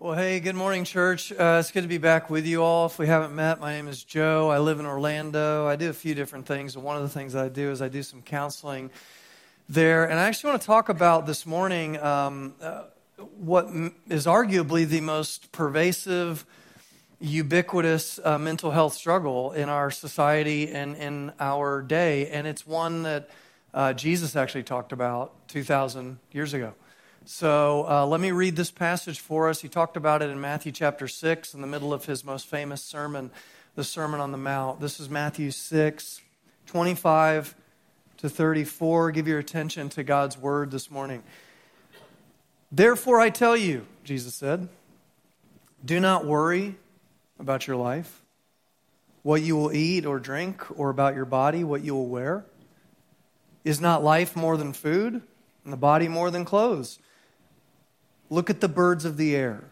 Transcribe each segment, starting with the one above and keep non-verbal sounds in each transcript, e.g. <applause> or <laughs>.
Well, hey, good morning, church. Uh, it's good to be back with you all. If we haven't met, my name is Joe. I live in Orlando. I do a few different things. And one of the things I do is I do some counseling there. And I actually want to talk about this morning um, uh, what is arguably the most pervasive, ubiquitous uh, mental health struggle in our society and in our day. And it's one that uh, Jesus actually talked about 2,000 years ago. So uh, let me read this passage for us. He talked about it in Matthew chapter 6 in the middle of his most famous sermon, the Sermon on the Mount. This is Matthew 6, 25 to 34. Give your attention to God's word this morning. Therefore, I tell you, Jesus said, do not worry about your life, what you will eat or drink, or about your body, what you will wear. Is not life more than food, and the body more than clothes? Look at the birds of the air.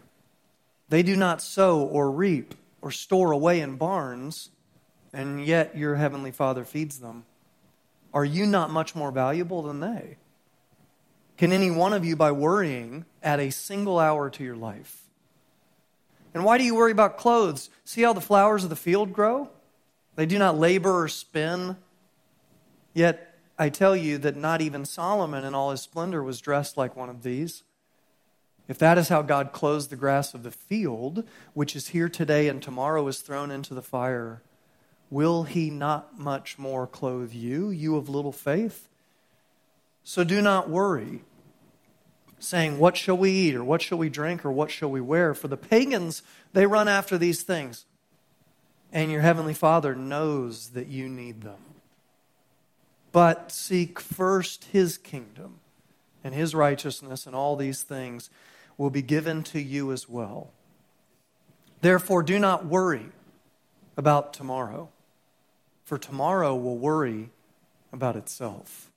They do not sow or reap or store away in barns, and yet your heavenly Father feeds them. Are you not much more valuable than they? Can any one of you, by worrying, add a single hour to your life? And why do you worry about clothes? See how the flowers of the field grow? They do not labor or spin. Yet I tell you that not even Solomon in all his splendor was dressed like one of these. If that is how God clothes the grass of the field, which is here today and tomorrow is thrown into the fire, will he not much more clothe you, you of little faith? So do not worry, saying, What shall we eat, or what shall we drink, or what shall we wear? For the pagans, they run after these things, and your heavenly Father knows that you need them. But seek first his kingdom and his righteousness, and all these things will be given to you as well. Therefore, do not worry about tomorrow, for tomorrow will worry about itself.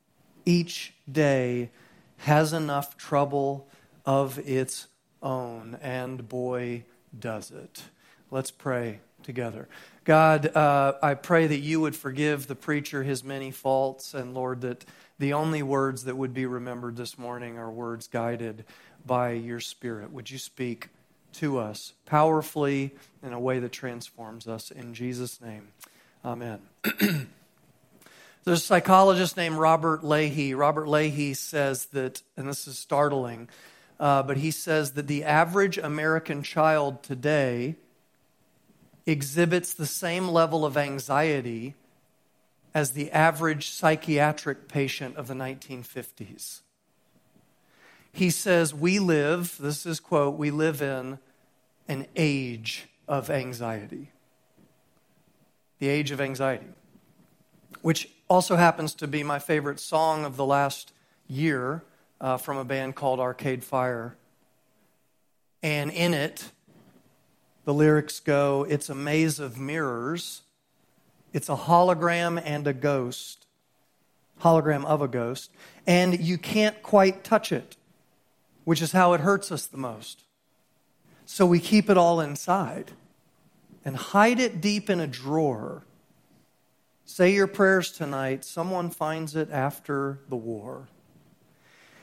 Each day has enough trouble of its own, and boy, does it. Let's pray together. God, uh, I pray that you would forgive the preacher his many faults, and Lord, that the only words that would be remembered this morning are words guided by your Spirit. Would you speak to us powerfully in a way that transforms us? In Jesus' name, amen. <clears throat> There's a psychologist named Robert Leahy. Robert Leahy says that, and this is startling, uh, but he says that the average American child today exhibits the same level of anxiety as the average psychiatric patient of the 1950s he says, We live, this is quote, we live in an age of anxiety. The age of anxiety, which also happens to be my favorite song of the last year uh, from a band called Arcade Fire. And in it, the lyrics go, It's a maze of mirrors, it's a hologram and a ghost, hologram of a ghost, and you can't quite touch it which is how it hurts us the most. So we keep it all inside and hide it deep in a drawer. Say your prayers tonight, someone finds it after the war.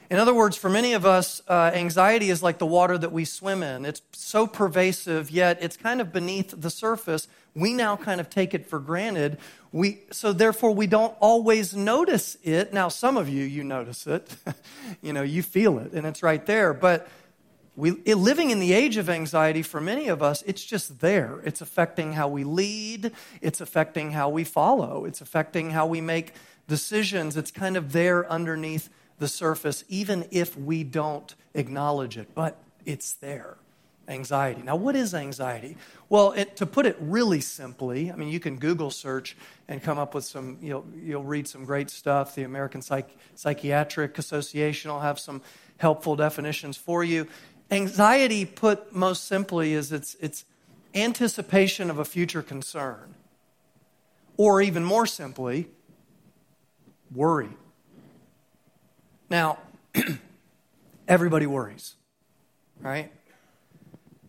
In other words, for many of us, uh, anxiety is like the water that we swim in. It's so pervasive, yet it's kind of beneath the surface. We now kind of take it for granted. We, so therefore, we don't always notice it. Now, some of you, you notice it. <laughs> you know, you feel it, and it's right there. But we, living in the age of anxiety, for many of us, it's just there. It's affecting how we lead. It's affecting how we follow. It's affecting how we make decisions. It's kind of there underneath the surface, even if we don't acknowledge it, but it's there. Anxiety. Now, what is anxiety? Well, it, to put it really simply, I mean, you can Google search and come up with some, you'll, you'll read some great stuff. The American Psych- Psychiatric Association will have some helpful definitions for you. Anxiety, put most simply, is it's, it's anticipation of a future concern. Or even more simply, worry. Now, <clears throat> everybody worries, right?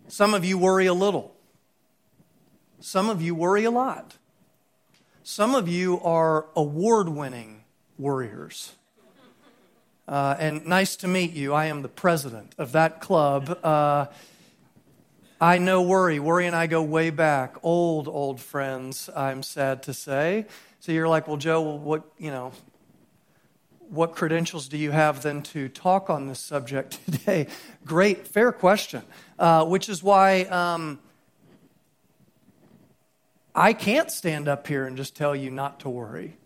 Some of you worry a little. Some of you worry a lot. Some of you are award winning worriers. Uh, and nice to meet you. I am the president of that club. Uh, I know worry. Worry and I go way back. Old, old friends, I'm sad to say. So you're like, well, Joe, what, you know, what credentials do you have then to talk on this subject <laughs> today? Great, fair question. Uh, which is why um, I can't stand up here and just tell you not to worry.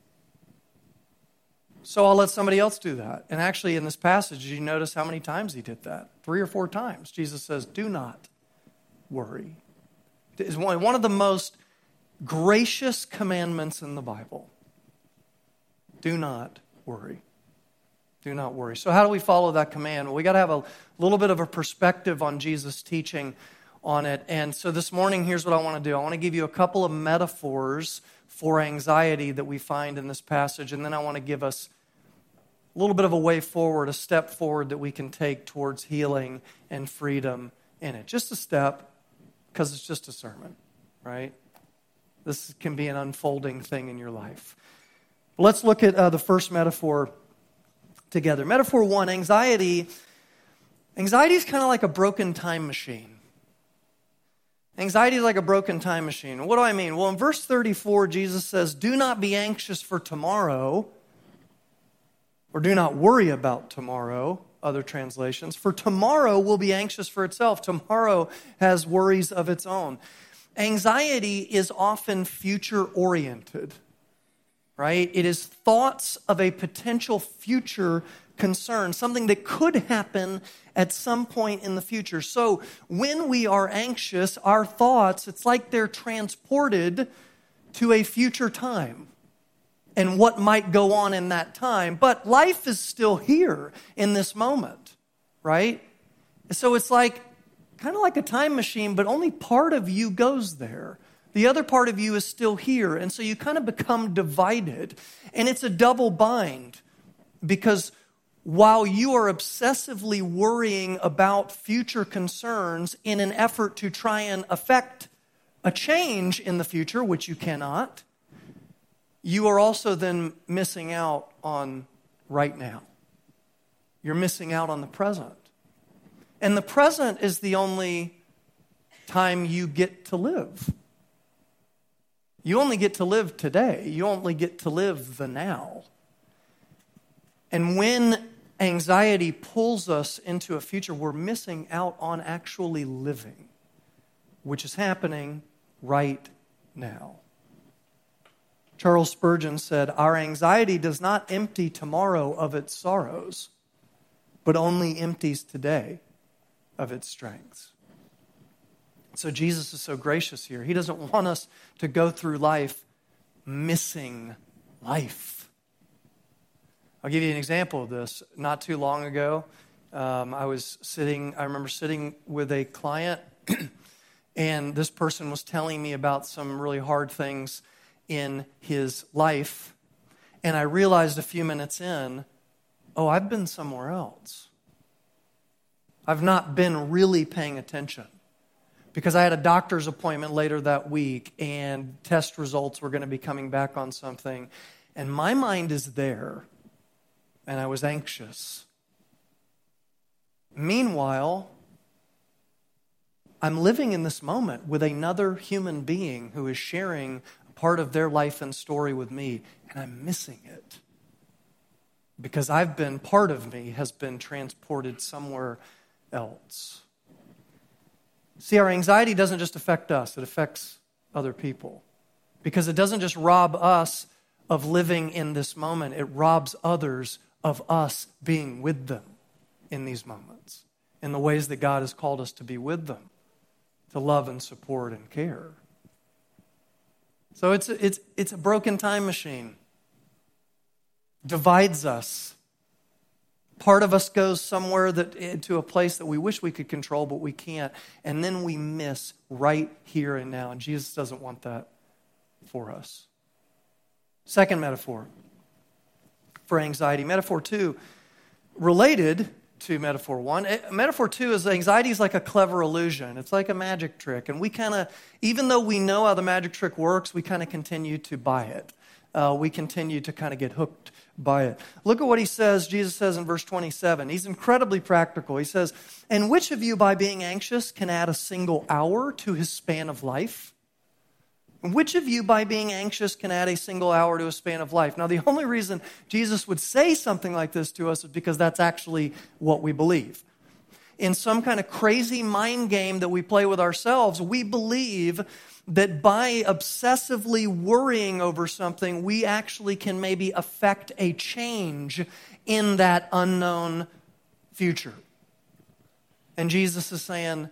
So I'll let somebody else do that. And actually, in this passage, you notice how many times he did that? Three or four times. Jesus says, Do not worry. It's one of the most gracious commandments in the Bible. Do not worry. Do not worry. So, how do we follow that command? Well, we got to have a little bit of a perspective on Jesus' teaching on it. And so, this morning, here's what I want to do I want to give you a couple of metaphors for anxiety that we find in this passage, and then I want to give us a little bit of a way forward, a step forward that we can take towards healing and freedom in it. Just a step, because it's just a sermon, right? This can be an unfolding thing in your life. Let's look at uh, the first metaphor together. Metaphor one anxiety. Anxiety is kind of like a broken time machine. Anxiety is like a broken time machine. What do I mean? Well, in verse 34, Jesus says, Do not be anxious for tomorrow, or do not worry about tomorrow, other translations, for tomorrow will be anxious for itself. Tomorrow has worries of its own. Anxiety is often future oriented right? It is thoughts of a potential future concern, something that could happen at some point in the future. So when we are anxious, our thoughts, it's like they're transported to a future time and what might go on in that time. But life is still here in this moment, right? So it's like kind of like a time machine, but only part of you goes there. The other part of you is still here. And so you kind of become divided. And it's a double bind because while you are obsessively worrying about future concerns in an effort to try and affect a change in the future, which you cannot, you are also then missing out on right now. You're missing out on the present. And the present is the only time you get to live. You only get to live today, you only get to live the now. And when anxiety pulls us into a future, we're missing out on actually living, which is happening right now. Charles Spurgeon said, Our anxiety does not empty tomorrow of its sorrows, but only empties today of its strengths. So Jesus is so gracious here. He doesn't want us to go through life missing life. I'll give you an example of this. Not too long ago, um, I was sitting, I remember sitting with a client, <clears throat> and this person was telling me about some really hard things in his life. And I realized a few minutes in, oh, I've been somewhere else. I've not been really paying attention because I had a doctor's appointment later that week and test results were going to be coming back on something. And my mind is there, and I was anxious. Meanwhile, I'm living in this moment with another human being who is sharing a part of their life and story with me, and I'm missing it. Because I've been, part of me has been transported somewhere else. See, our anxiety doesn't just affect us, it affects other people. Because it doesn't just rob us of living in this moment, it robs others of us being with them in these moments, in the ways that God has called us to be with them, to love and support and care. So it's, it's, it's a broken time machine, divides us Part of us goes somewhere that to a place that we wish we could control, but we can't. And then we miss right here and now. And Jesus doesn't want that for us. Second metaphor for anxiety. Metaphor two, related to metaphor one. Eh, metaphor two is anxiety is like a clever illusion. It's like a magic trick. And we kind of, even though we know how the magic trick works, we kind of continue to buy it. Uh, we continue to kind of get hooked by it. Look at what he says, Jesus says in verse 27. He's incredibly practical. He says, And which of you, by being anxious, can add a single hour to his span of life? Which of you, by being anxious, can add a single hour to a span of life? Now, the only reason Jesus would say something like this to us is because that's actually what we believe. In some kind of crazy mind game that we play with ourselves, we believe that by obsessively worrying over something, we actually can maybe affect a change in that unknown future. And Jesus is saying,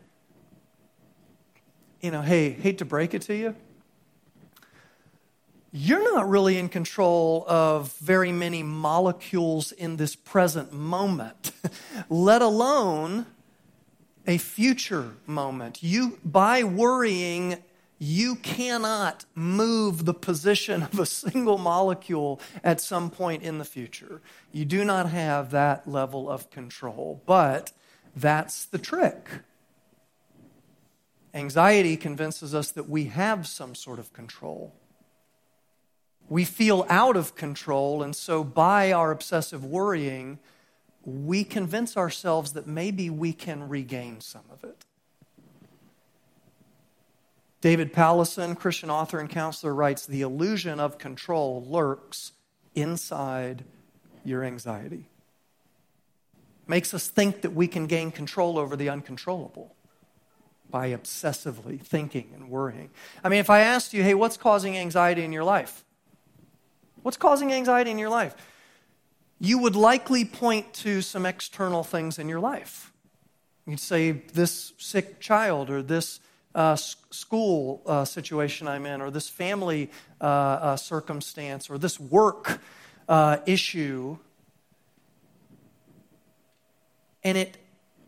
you know, hey, hate to break it to you. You're not really in control of very many molecules in this present moment, <laughs> let alone a future moment. You, by worrying you cannot move the position of a single molecule at some point in the future. You do not have that level of control. But that's the trick. Anxiety convinces us that we have some sort of control. We feel out of control, and so by our obsessive worrying, we convince ourselves that maybe we can regain some of it. David Powlison, Christian author and counselor, writes The illusion of control lurks inside your anxiety. Makes us think that we can gain control over the uncontrollable by obsessively thinking and worrying. I mean, if I asked you, hey, what's causing anxiety in your life? What's causing anxiety in your life? You would likely point to some external things in your life. You'd say, this sick child or this uh, school uh, situation I'm in, or this family uh, uh circumstance, or this work uh, issue. And it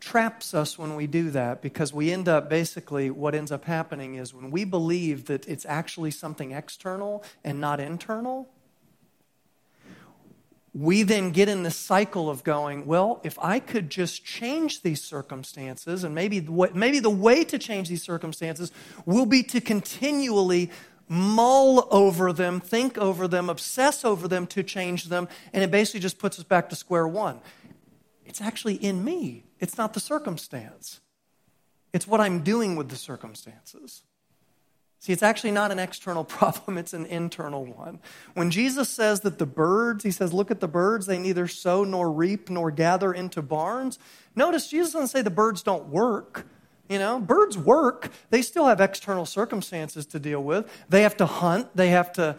traps us when we do that because we end up basically, what ends up happening is when we believe that it's actually something external and not internal we then get in this cycle of going, well, if I could just change these circumstances, and maybe, maybe the way to change these circumstances will be to continually mull over them, think over them, obsess over them to change them, and it basically just puts us back to square one. It's actually in me, it's not the circumstance, it's what I'm doing with the circumstances. See, it's actually not an external <laughs> problem, it's an internal one. When Jesus says that the birds, he says, look at the birds, they neither sow nor reap nor gather into barns. Notice Jesus doesn't say the birds don't work. You know, birds work. They still have external circumstances to deal with. They have to hunt. They have to,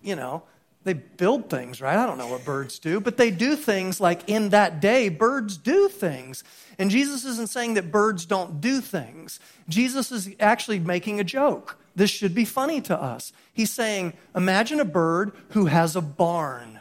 you know, they build things, right? I don't know what birds do, but they do things like in that day, birds do things. And Jesus isn't saying that birds don't do things. Jesus is actually making a joke. This should be funny to us. He's saying, Imagine a bird who has a barn,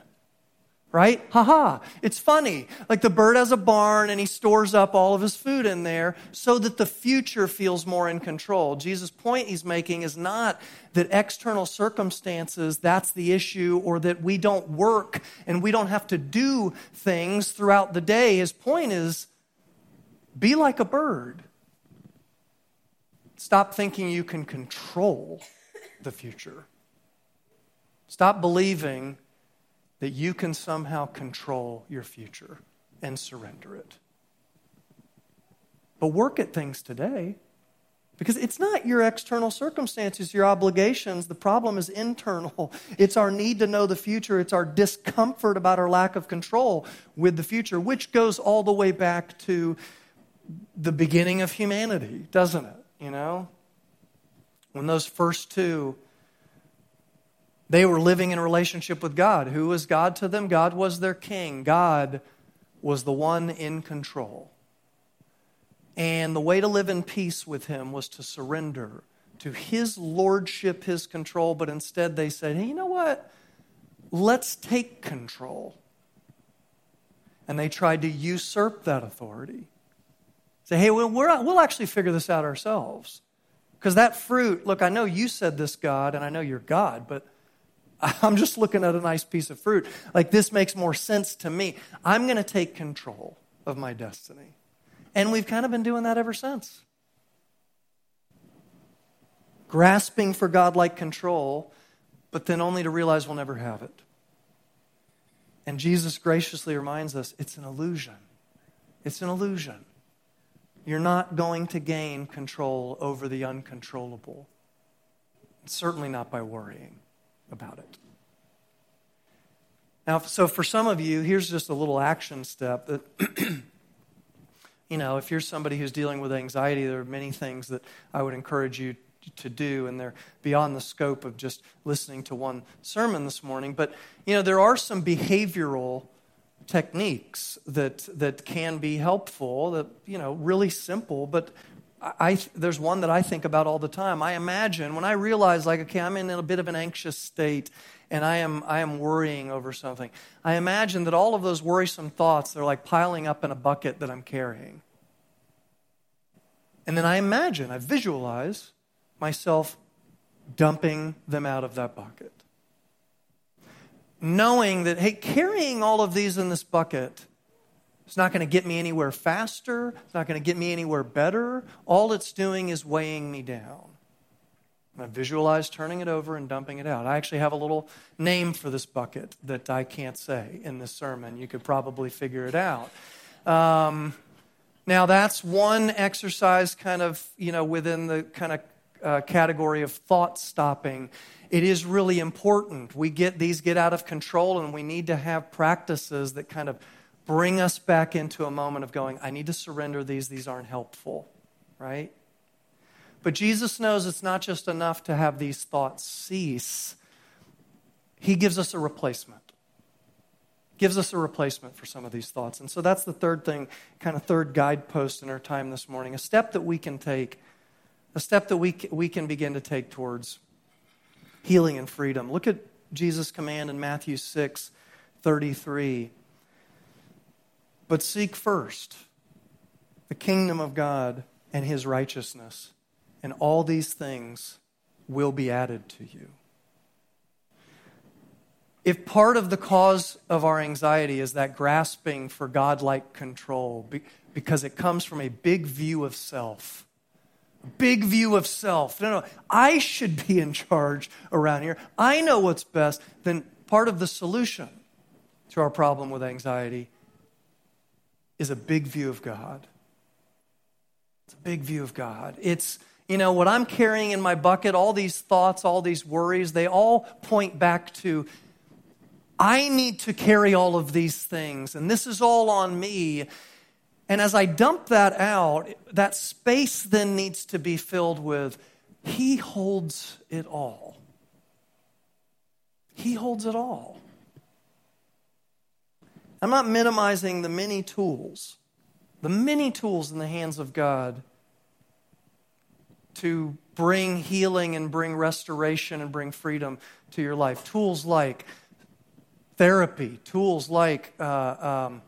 right? Haha, it's funny. Like the bird has a barn and he stores up all of his food in there so that the future feels more in control. Jesus' point he's making is not that external circumstances, that's the issue, or that we don't work and we don't have to do things throughout the day. His point is be like a bird Stop thinking you can control the future. Stop believing that you can somehow control your future and surrender it. But work at things today. Because it's not your external circumstances, your obligations. The problem is internal. <laughs> It's our need to know the future. It's our discomfort about our lack of control with the future, which goes all the way back to the beginning of humanity, doesn't it? You know? When those first two, they were living in relationship with God. Who was God to them? God was their king. God was the one in control. And the way to live in peace with him was to surrender to his lordship, his control, but instead they said, hey, you know what? Let's take control. And they tried to usurp that authority. Say, hey, we'll, we'll actually figure this out ourselves. Because that fruit, look, I know you said this, God, and I know you're God, but <laughs> I'm just looking at a nice piece of fruit. Like, this makes more sense to me. I'm going to take control of my destiny. And we've kind of been doing that ever since. Grasping for God like control, but then only to realize we'll never have it. And Jesus graciously reminds us it's an illusion. It's an illusion. You're not going to gain control over the uncontrollable, certainly not by worrying about it. Now, so for some of you, here's just a little action step that, <clears throat> you know, if you're somebody who's dealing with anxiety, there are many things that I would encourage you to do, and they're beyond the scope of just listening to one sermon this morning. But, you know, there are some behavioral techniques that, that can be helpful, that, you know, really simple, but I, there's one that I think about all the time. I imagine when I realize, like, okay, I'm in a bit of an anxious state and I am, I am worrying over something, I imagine that all of those worrisome thoughts, they're like piling up in a bucket that I'm carrying. And then I imagine, I visualize myself dumping them out of that bucket. Knowing that, hey, carrying all of these in this bucket it's not going to get me anywhere faster. It's not going to get me anywhere better. All it's doing is weighing me down. I visualize turning it over and dumping it out. I actually have a little name for this bucket that I can't say in this sermon. You could probably figure it out. Um, now, that's one exercise kind of, you know, within the kind of uh, category of thought stopping. It is really important. We get these get out of control, and we need to have practices that kind of bring us back into a moment of going, I need to surrender these, these aren't helpful, right? But Jesus knows it's not just enough to have these thoughts cease. He gives us a replacement. Gives us a replacement for some of these thoughts. And so that's the third thing, kind of third guidepost in our time this morning. A step that we can take, a step that we, we can begin to take towards healing and freedom. Look at Jesus' command in Matthew 6 33. But seek first the kingdom of God and his righteousness, and all these things will be added to you. If part of the cause of our anxiety is that grasping for godlike control, because it comes from a big view of self, big view of self. No, no, I should be in charge around here. I know what's best. Then part of the solution to our problem with anxiety is a big view of God. It's a big view of God. It's, you know, what I'm carrying in my bucket, all these thoughts, all these worries, they all point back to I need to carry all of these things, and this is all on me. And as I dump that out, that space then needs to be filled with He holds it all. He holds it all. I'm not minimizing the many tools, the many tools in the hands of God to bring healing and bring restoration and bring freedom to your life. Tools like therapy, tools like uh, um,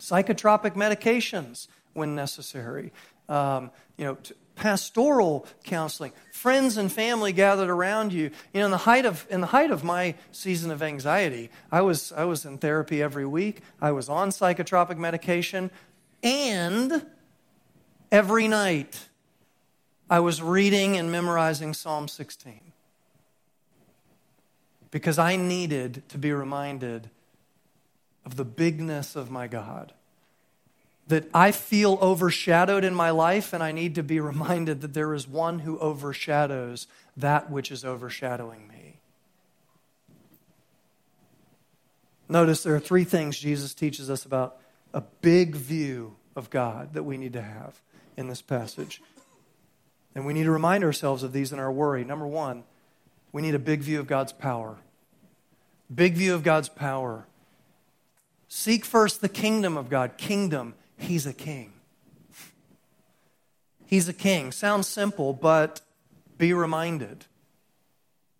psychotropic medications when necessary, um, you know, pastoral counseling, friends and family gathered around you. You know, in the height of in the height of my season of anxiety, I was I was in therapy every week. I was on psychotropic medication, and every night I was reading and memorizing Psalm 16 because I needed to be reminded of the bigness of my God that I feel overshadowed in my life, and I need to be reminded that there is one who overshadows that which is overshadowing me. Notice there are three things Jesus teaches us about a big view of God that we need to have in this passage. And we need to remind ourselves of these in our worry. Number one, we need a big view of God's power. Big view of God's power. Seek first the kingdom of God. Kingdom He's a king. He's a king. Sounds simple, but be reminded.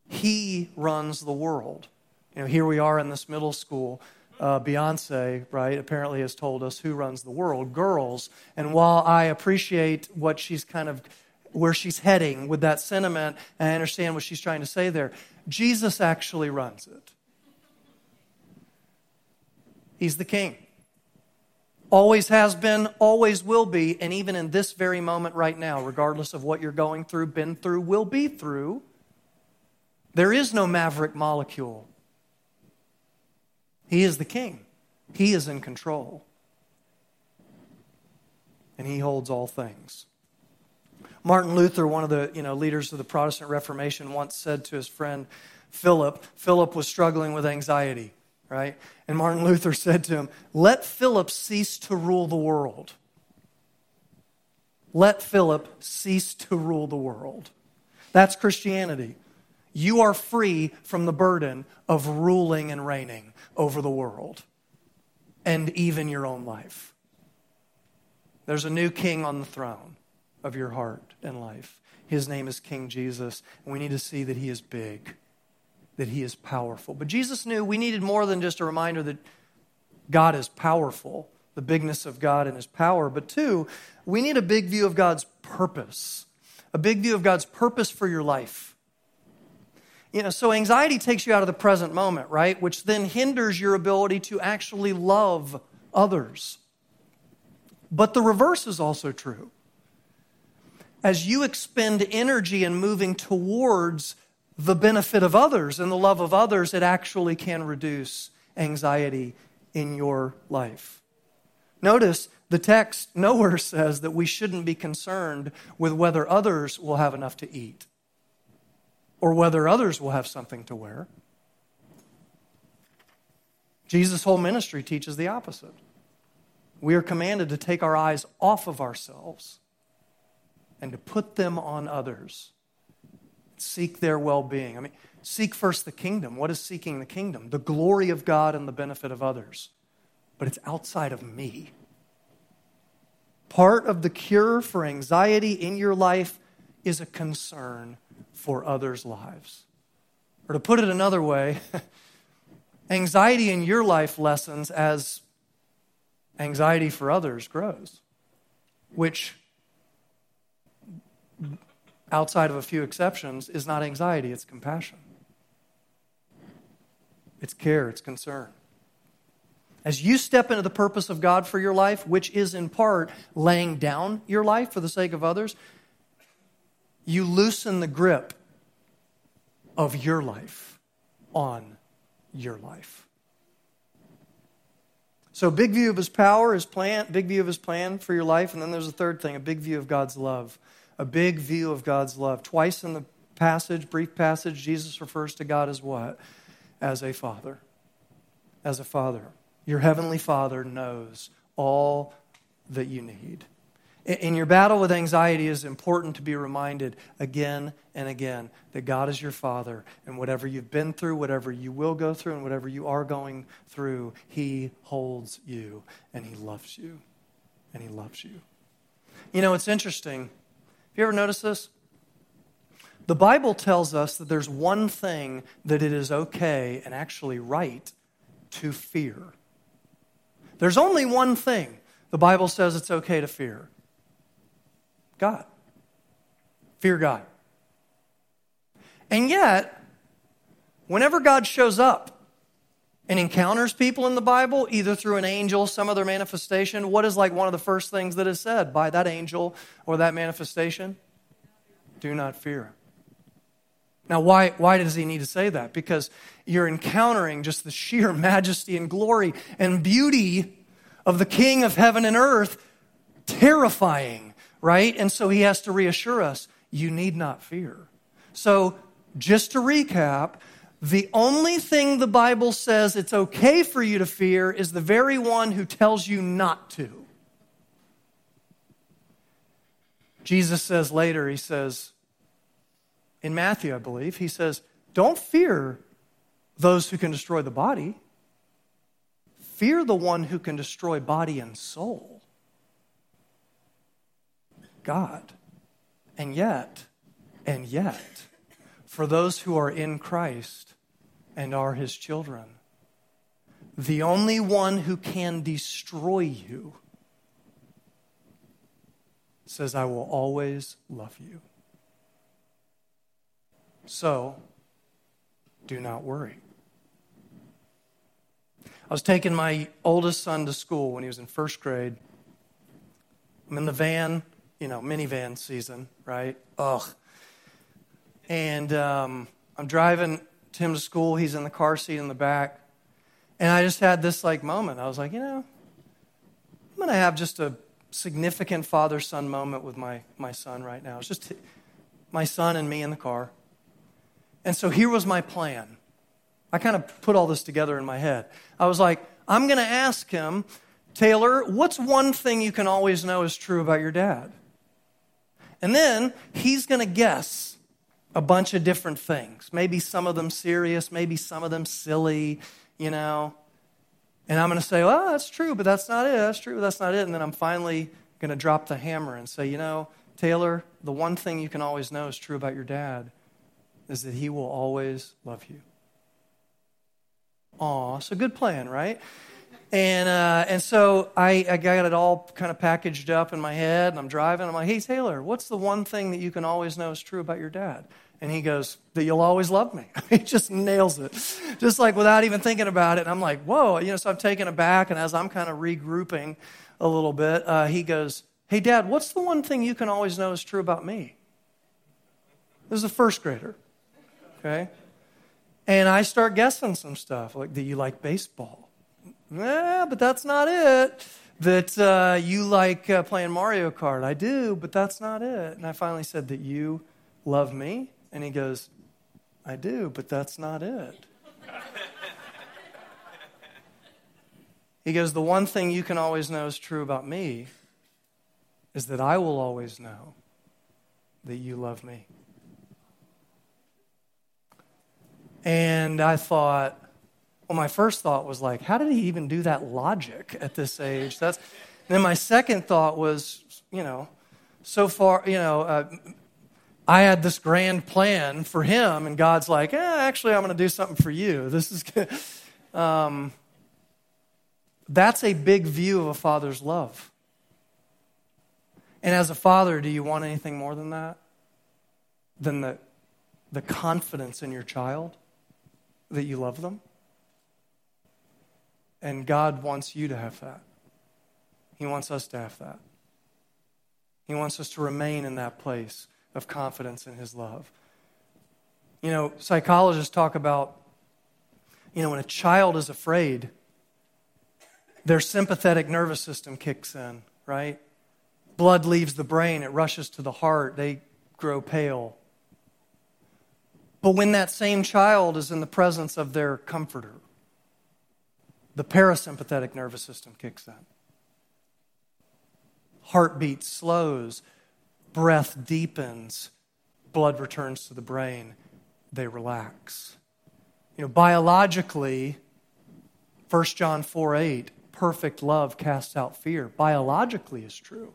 He runs the world. You know, here we are in this middle school. Uh, Beyonce, right, apparently has told us who runs the world girls. And while I appreciate what she's kind of, where she's heading with that sentiment, I understand what she's trying to say there, Jesus actually runs it. He's the king always has been, always will be, and even in this very moment right now, regardless of what you're going through, been through, will be through, there is no maverick molecule. He is the king, He is in control, and He holds all things. Martin Luther, one of the you know, leaders of the Protestant Reformation, once said to his friend Philip, Philip was struggling with anxiety, right? And Martin Luther said to him, Let Philip cease to rule the world. Let Philip cease to rule the world. That's Christianity. You are free from the burden of ruling and reigning over the world and even your own life. There's a new king on the throne of your heart and life. His name is King Jesus, and we need to see that he is big, that he is powerful. But Jesus knew we needed more than just a reminder that God is powerful, the bigness of God and his power, but two, we need a big view of God's purpose, a big view of God's purpose for your life. You know, so anxiety takes you out of the present moment, right? Which then hinders your ability to actually love others. But the reverse is also true as you expend energy in moving towards the benefit of others and the love of others, it actually can reduce anxiety in your life. Notice the text nowhere <laughs> says that we shouldn't be concerned with whether others will have enough to eat or whether others will have something to wear. Jesus' whole ministry teaches the opposite. We are commanded to take our eyes off of ourselves and to put them on others. Seek their well being. I mean, seek first the kingdom. What is seeking the kingdom? The glory of God and the benefit of others. But it's outside of me. Part of the cure for anxiety in your life is a concern for others' lives. Or to put it another way, <laughs> anxiety in your life lessens as anxiety for others grows, which outside of a few exceptions, is not anxiety, it's compassion. It's care, it's concern. As you step into the purpose of God for your life, which is in part laying down your life for the sake of others, you loosen the grip of your life on your life. So, big view of his power, his plan, big view of his plan for your life, and then there's a third thing, a big view of God's love a big view of God's love. Twice in the passage, brief passage, Jesus refers to God as what? As a father. As a father. Your heavenly father knows all that you need. In your battle with anxiety, it is important to be reminded again and again that God is your Father, and whatever you've been through, whatever you will go through, and whatever you are going through, He holds you, and He loves you, and He loves you. You know, it's interesting you ever notice this? The Bible tells us that there's one thing that it is okay and actually right to fear. There's only one thing the Bible says it's okay to fear God. Fear God. And yet, whenever God shows up and encounters people in the Bible, either through an angel, some other manifestation, what is like one of the first things that is said by that angel or that manifestation? Do not fear. Now, why, why does he need to say that? Because you're encountering just the sheer <laughs> majesty and glory and beauty of the King of heaven and earth, terrifying, right? And so he has to reassure us you need not fear. So, just to recap, the only thing the Bible says it's okay for you to fear is the very one who tells you not to. Jesus says later, he says, in Matthew, I believe, he says, Don't fear those who can destroy the body, fear the one who can destroy body and soul. God. And yet, and yet, for those who are in Christ and are his children. The only one who can destroy you says, I will always love you. So, do not worry. I was taking my oldest son to school when he was in first grade. I'm in the van, you know, minivan season, right? Ugh. And um, I'm driving Tim to school. He's in the car seat in the back. And I just had this like moment. I was like, you know, I'm going to have just a significant father son moment with my, my son right now. It's just my son and me in the car. And so here was my plan. I kind of put all this together in my head. I was like, I'm going to ask him, Taylor, what's one thing you can always know is true about your dad? And then he's going to guess a bunch of different things. Maybe some of them serious, maybe some of them silly, you know. And I'm going to say, well, that's true, but that's not it. That's true, but that's not it. And then I'm finally going to drop the hammer and say, you know, Taylor, the one thing you can always know is true about your dad is that he will always love you. Aw, so good plan, right? And, uh, and so I, I got it all kind of packaged up in my head, and I'm driving. I'm like, hey, Taylor, what's the one thing that you can always know is true about your dad? And he goes, that you'll always love me. <laughs> he just nails it, just like without even thinking about it. And I'm like, whoa. You know, so I'm taken aback, and as I'm kind of regrouping a little bit, uh, he goes, hey, Dad, what's the one thing you can always know is true about me? This is a first grader, okay? And I start guessing some stuff, like that you like baseball yeah, but that's not it. That uh, you like uh, playing Mario Kart. I do, but that's not it. And I finally said that you love me. And he goes, I do, but that's not it. <laughs> he goes, The one thing you can always know is true about me is that I will always know that you love me. And I thought, well, my first thought was like, how did he even do that logic at this age? That's. then my second thought was, you know, so far, you know, uh, I had this grand plan for him, and God's like, eh, actually, I'm going to do something for you. This is good. Um, that's a big view of a father's love. And as a father, do you want anything more than that? Than the, the confidence in your child that you love them? And God wants you to have that. He wants us to have that. He wants us to remain in that place of confidence in His love. You know, psychologists talk about, you know, when a child is afraid, their sympathetic nervous system kicks in, right? Blood leaves the brain, it rushes to the heart, they grow pale. But when that same child is in the presence of their comforter, the parasympathetic nervous system kicks in. Heartbeat slows, breath deepens, blood returns to the brain, they relax. You know, biologically, 1 John 4 8, perfect love casts out fear. Biologically is true.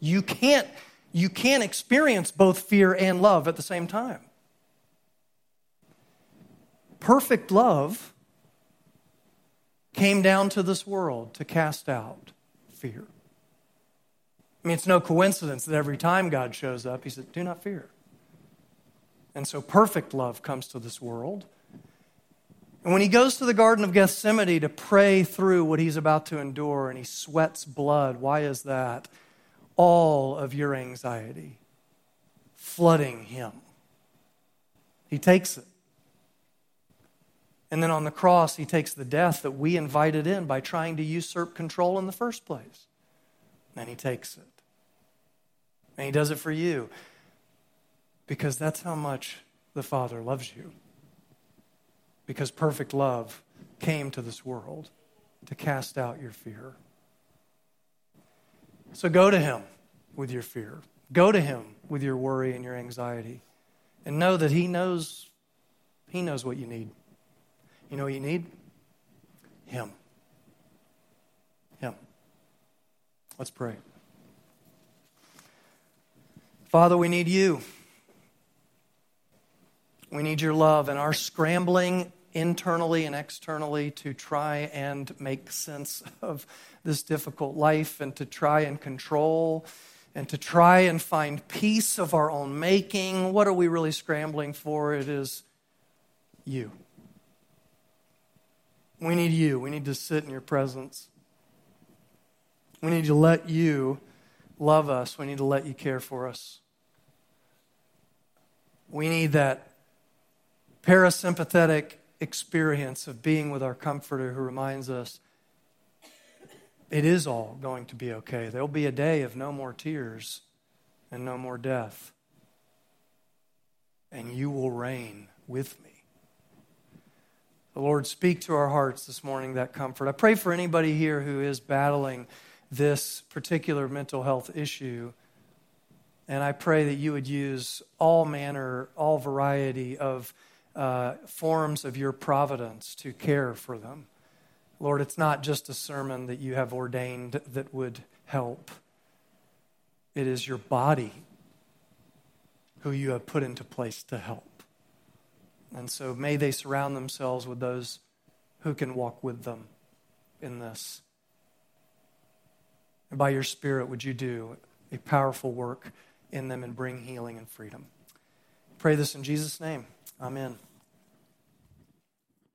You can't, you can't experience both fear and love at the same time. Perfect love came down to this world to cast out fear. I mean, it's no coincidence that every time God shows up, He said, Do not fear. And so perfect love comes to this world. And when he goes to the Garden of Gethsemane to pray through what he's about to endure and he sweats blood, why is that? All of your anxiety flooding him. He takes it. And then on the cross, he takes the death that we invited in by trying to usurp control in the first place. And he takes it. And he does it for you because that's how much the Father loves you. Because perfect love came to this world to cast out your fear. So go to him with your fear. Go to him with your worry and your anxiety. And know that he knows he knows what you need. You know what you need? Him. Him. Let's pray. Father, we need you. We need your love and our scrambling internally and externally to try and make sense of this difficult life and to try and control and to try and find peace of our own making. What are we really scrambling for? It is you. We need you. We need to sit in your presence. We need to let you love us. We need to let you care for us. We need that parasympathetic experience of being with our comforter who reminds us it is all going to be okay. There'll be a day of no more tears and no more death. And you will reign with me. The Lord, speak to our hearts this morning that comfort. I pray for anybody here who is battling this particular mental health issue. And I pray that you would use all manner, all variety of uh, forms of your providence to care for them. Lord, it's not just a sermon that you have ordained that would help, it is your body who you have put into place to help. And so may they surround themselves with those who can walk with them in this. And by your Spirit, would you do a powerful work in them and bring healing and freedom? Pray this in Jesus' name. Amen.